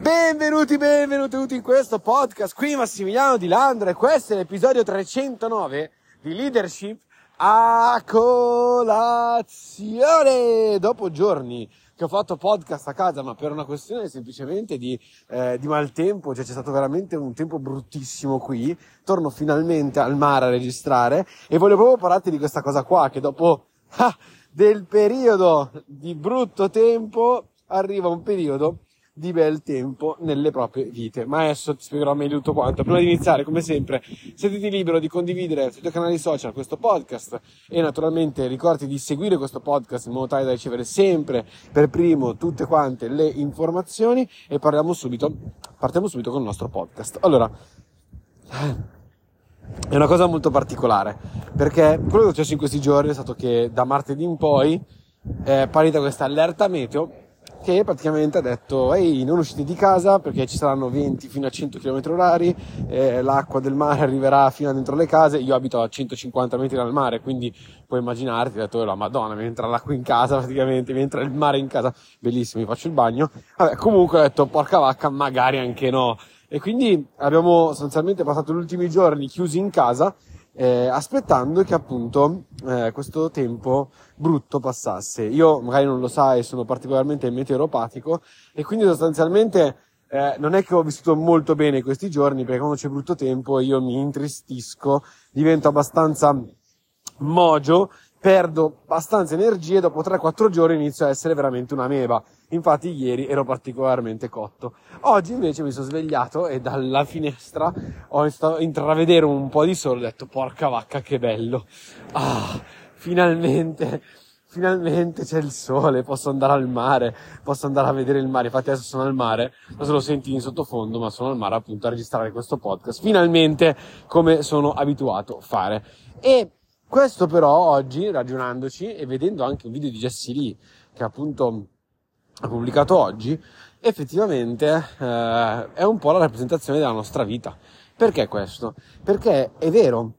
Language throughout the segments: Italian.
Benvenuti, benvenuti in questo podcast. Qui Massimiliano Di Landro e questo è l'episodio 309 di Leadership a colazione. Dopo giorni che ho fatto podcast a casa, ma per una questione semplicemente di, eh, di maltempo, cioè c'è stato veramente un tempo bruttissimo qui, torno finalmente al mare a registrare e voglio proprio parlarti di questa cosa qua, che dopo ah, del periodo di brutto tempo arriva un periodo di bel tempo nelle proprie vite. Ma adesso ti spiegherò meglio tutto quanto. Prima di iniziare, come sempre, sentiti libero di condividere sui tuoi canali social questo podcast e naturalmente ricordati di seguire questo podcast in modo tale da ricevere sempre per primo tutte quante le informazioni e parliamo subito, partiamo subito con il nostro podcast. Allora, è una cosa molto particolare perché quello che è successo in questi giorni è stato che da martedì in poi è partita questa allerta meteo che praticamente ha detto ehi non uscite di casa perché ci saranno 20 fino a 100 km orari eh, l'acqua del mare arriverà fino a dentro le case io abito a 150 metri dal mare quindi puoi immaginarti ho detto la madonna mi entra l'acqua in casa praticamente mi entra il mare in casa. Bellissimo mi faccio il bagno. Vabbè comunque ho detto porca vacca magari anche no. E quindi abbiamo sostanzialmente passato gli ultimi giorni chiusi in casa eh, aspettando che appunto eh, questo tempo brutto passasse. Io magari non lo sai, sono particolarmente meteoropatico e quindi sostanzialmente eh, non è che ho vissuto molto bene questi giorni perché quando c'è brutto tempo io mi intristisco, divento abbastanza mogio, perdo abbastanza energie e dopo 3-4 giorni inizio a essere veramente una meba. Infatti ieri ero particolarmente cotto. Oggi invece mi sono svegliato e dalla finestra ho intravedere un po' di sole e ho detto porca vacca che bello. Ah, finalmente, finalmente c'è il sole, posso andare al mare, posso andare a vedere il mare. Infatti adesso sono al mare, non se lo senti in sottofondo, ma sono al mare appunto a registrare questo podcast. Finalmente come sono abituato a fare. E questo però oggi, ragionandoci e vedendo anche un video di Jessie Lee, che appunto ha pubblicato oggi, effettivamente eh, è un po' la rappresentazione della nostra vita. Perché questo? Perché è vero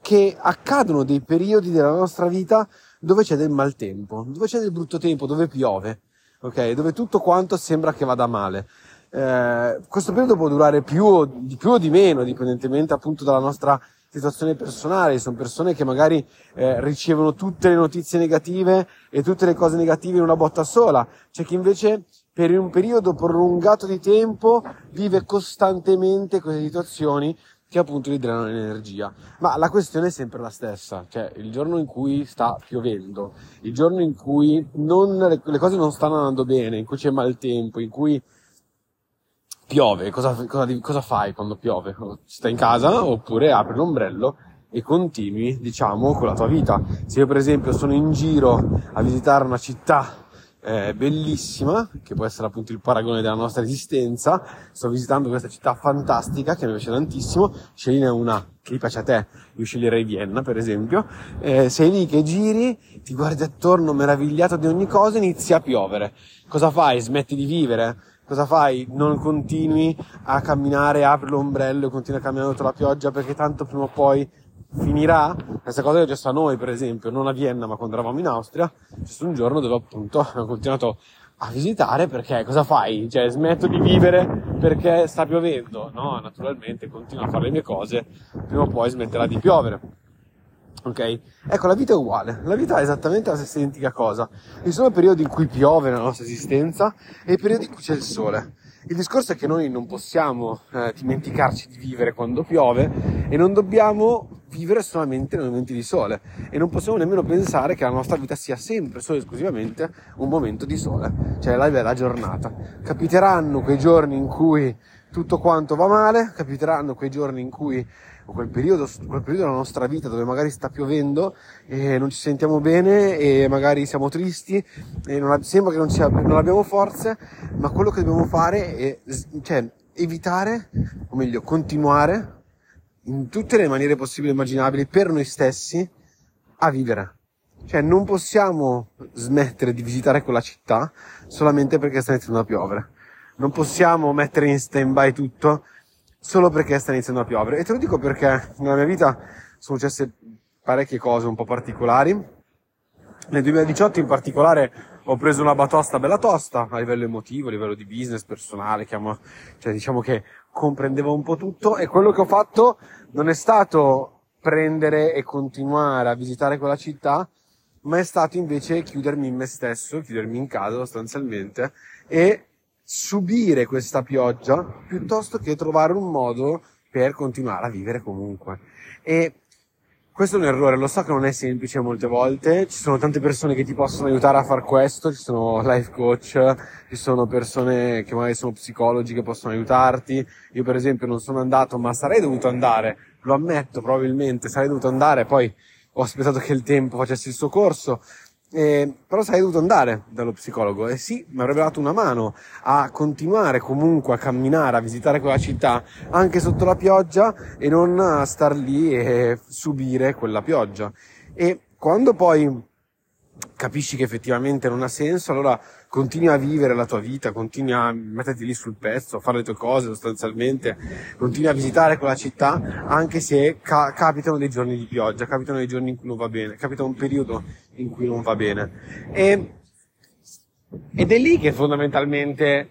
che accadono dei periodi della nostra vita dove c'è del maltempo, dove c'è del brutto tempo, dove piove, ok? Dove tutto quanto sembra che vada male. Eh, questo periodo può durare più, di più o di meno, dipendentemente appunto dalla nostra situazione personale, sono persone che magari eh, ricevono tutte le notizie negative e tutte le cose negative in una botta sola, c'è chi invece per un periodo prolungato di tempo vive costantemente queste situazioni che appunto gli drenano l'energia. Ma la questione è sempre la stessa, cioè il giorno in cui sta piovendo, il giorno in cui non, le, cose non stanno andando bene, in cui c'è maltempo, in cui piove, cosa, cosa, cosa fai quando piove? Stai in casa oppure apri l'ombrello e continui, diciamo, con la tua vita. Se io per esempio sono in giro a visitare una città eh, bellissima, che può essere appunto il paragone della nostra esistenza, sto visitando questa città fantastica che mi piace tantissimo, scegli una che piace a te, io sceglierei Vienna per esempio, eh, sei lì che giri, ti guardi attorno meravigliato di ogni cosa, inizia a piovere. Cosa fai? Smetti di vivere? cosa fai? Non continui a camminare, apri l'ombrello continui a camminare sotto la pioggia perché tanto prima o poi finirà. Questa cosa è successo a noi, per esempio, non a Vienna, ma quando eravamo in Austria, c'è stato un giorno dove appunto abbiamo continuato a visitare perché cosa fai? Cioè, smetto di vivere perché sta piovendo? No, naturalmente continuo a fare le mie cose, prima o poi smetterà di piovere. Ok? Ecco, la vita è uguale, la vita è esattamente la stessa identica cosa. Ci sono periodi in cui piove nella nostra esistenza e periodi in cui c'è il sole. Il discorso è che noi non possiamo eh, dimenticarci di vivere quando piove e non dobbiamo vivere solamente nei momenti di sole e non possiamo nemmeno pensare che la nostra vita sia sempre solo esclusivamente un momento di sole, cioè la bella giornata. Capiteranno quei giorni in cui tutto quanto va male, capiteranno quei giorni in cui o quel periodo, quel periodo della nostra vita dove magari sta piovendo e non ci sentiamo bene e magari siamo tristi e non, sembra che non, sia, non abbiamo forze, ma quello che dobbiamo fare è cioè, evitare, o meglio, continuare in tutte le maniere possibili e immaginabili per noi stessi a vivere. Cioè non possiamo smettere di visitare quella città solamente perché sta iniziando a piovere. Non possiamo mettere in stand by tutto solo perché sta iniziando a piovere. E te lo dico perché nella mia vita sono successe parecchie cose un po' particolari. Nel 2018 in particolare ho preso una batosta bella tosta a livello emotivo, a livello di business, personale, chiamo, cioè diciamo che comprendeva un po' tutto e quello che ho fatto non è stato prendere e continuare a visitare quella città, ma è stato invece chiudermi in me stesso, chiudermi in casa sostanzialmente e subire questa pioggia piuttosto che trovare un modo per continuare a vivere comunque. E questo è un errore, lo so che non è semplice molte volte, ci sono tante persone che ti possono aiutare a far questo, ci sono life coach, ci sono persone che magari sono psicologi che possono aiutarti. Io per esempio non sono andato, ma sarei dovuto andare, lo ammetto probabilmente, sarei dovuto andare, poi ho aspettato che il tempo facesse il suo corso, eh, però sarei dovuto andare dallo psicologo e sì, mi avrebbe dato una mano a continuare comunque a camminare, a visitare quella città anche sotto la pioggia e non a star lì e subire quella pioggia. E quando poi capisci che effettivamente non ha senso, allora continui a vivere la tua vita, continui a metterti lì sul pezzo, a fare le tue cose sostanzialmente, continui a visitare quella città, anche se ca- capitano dei giorni di pioggia, capitano dei giorni in cui non va bene, capita un periodo in cui non va bene. E, ed è lì che fondamentalmente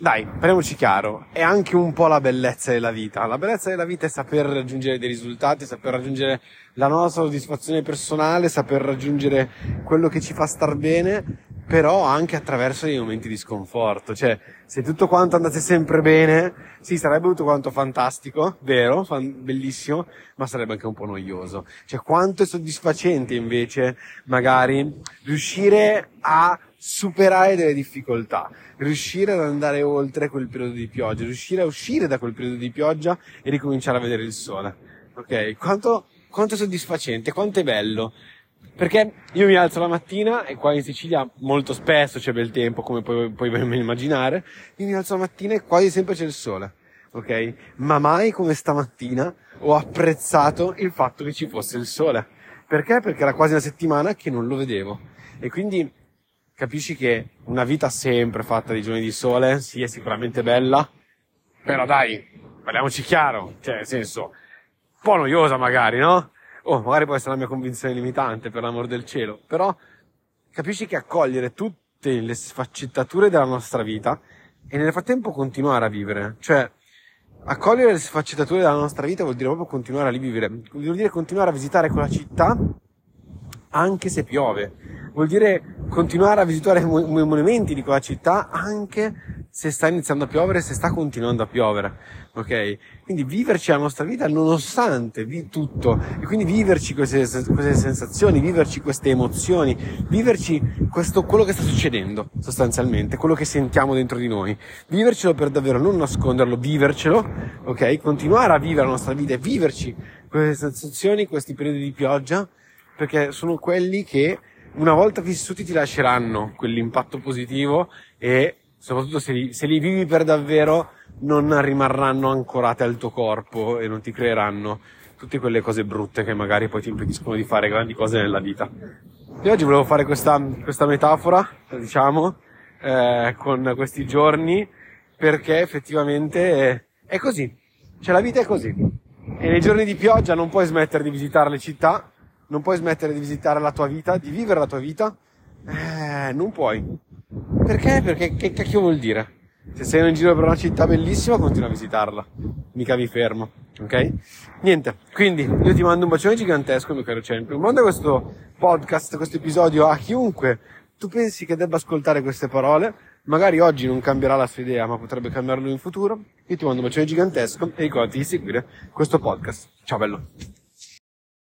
dai, parliamoci chiaro, è anche un po' la bellezza della vita. La bellezza della vita è saper raggiungere dei risultati, saper raggiungere la nostra soddisfazione personale, saper raggiungere quello che ci fa star bene, però anche attraverso dei momenti di sconforto. Cioè, se tutto quanto andasse sempre bene, sì, sarebbe tutto quanto fantastico, vero, fan- bellissimo, ma sarebbe anche un po' noioso. Cioè, quanto è soddisfacente invece, magari, riuscire a superare delle difficoltà, riuscire ad andare oltre quel periodo di pioggia, riuscire a uscire da quel periodo di pioggia e ricominciare a vedere il sole. Ok? Quanto, quanto è soddisfacente, quanto è bello. Perché io mi alzo la mattina e qua in Sicilia molto spesso c'è bel tempo, come puoi, puoi ben immaginare. Io mi alzo la mattina e quasi sempre c'è il sole. Ok? Ma mai come stamattina ho apprezzato il fatto che ci fosse il sole. Perché? Perché era quasi una settimana che non lo vedevo. E quindi capisci che una vita sempre fatta di giorni di sole, sì, è sicuramente bella, però dai, parliamoci chiaro, cioè, nel senso, un po' noiosa magari, no? Oh, magari può essere la mia convinzione limitante, per l'amor del cielo, però capisci che accogliere tutte le sfaccettature della nostra vita e nel frattempo continuare a vivere, cioè, accogliere le sfaccettature della nostra vita vuol dire proprio continuare a vivere, vuol dire continuare a visitare quella città anche se piove. Vuol dire continuare a visitare i monumenti di quella città anche se sta iniziando a piovere, se sta continuando a piovere. Ok? Quindi viverci la nostra vita nonostante vi tutto. E quindi viverci queste, queste sensazioni, viverci queste emozioni, viverci questo, quello che sta succedendo sostanzialmente, quello che sentiamo dentro di noi. Vivercelo per davvero, non nasconderlo, vivercelo. Ok? Continuare a vivere la nostra vita e viverci queste sensazioni, questi periodi di pioggia perché sono quelli che una volta vissuti ti lasceranno quell'impatto positivo e soprattutto se li, se li vivi per davvero non rimarranno ancorate al tuo corpo e non ti creeranno tutte quelle cose brutte che magari poi ti impediscono di fare grandi cose nella vita. E oggi volevo fare questa, questa metafora, diciamo, eh, con questi giorni, perché effettivamente è così. Cioè la vita è così. E nei giorni di pioggia non puoi smettere di visitare le città, non puoi smettere di visitare la tua vita, di vivere la tua vita? Eh, non puoi. Perché? Perché che cacchio vuol dire? Se sei in giro per una città bellissima, continua a visitarla. Mica vi fermo, ok? Niente, quindi io ti mando un bacione gigantesco, mio caro Champion. Manda questo podcast, questo episodio a chiunque tu pensi che debba ascoltare queste parole. Magari oggi non cambierà la sua idea, ma potrebbe cambiarlo in futuro. Io ti mando un bacione gigantesco e ricordati di seguire questo podcast. Ciao bello!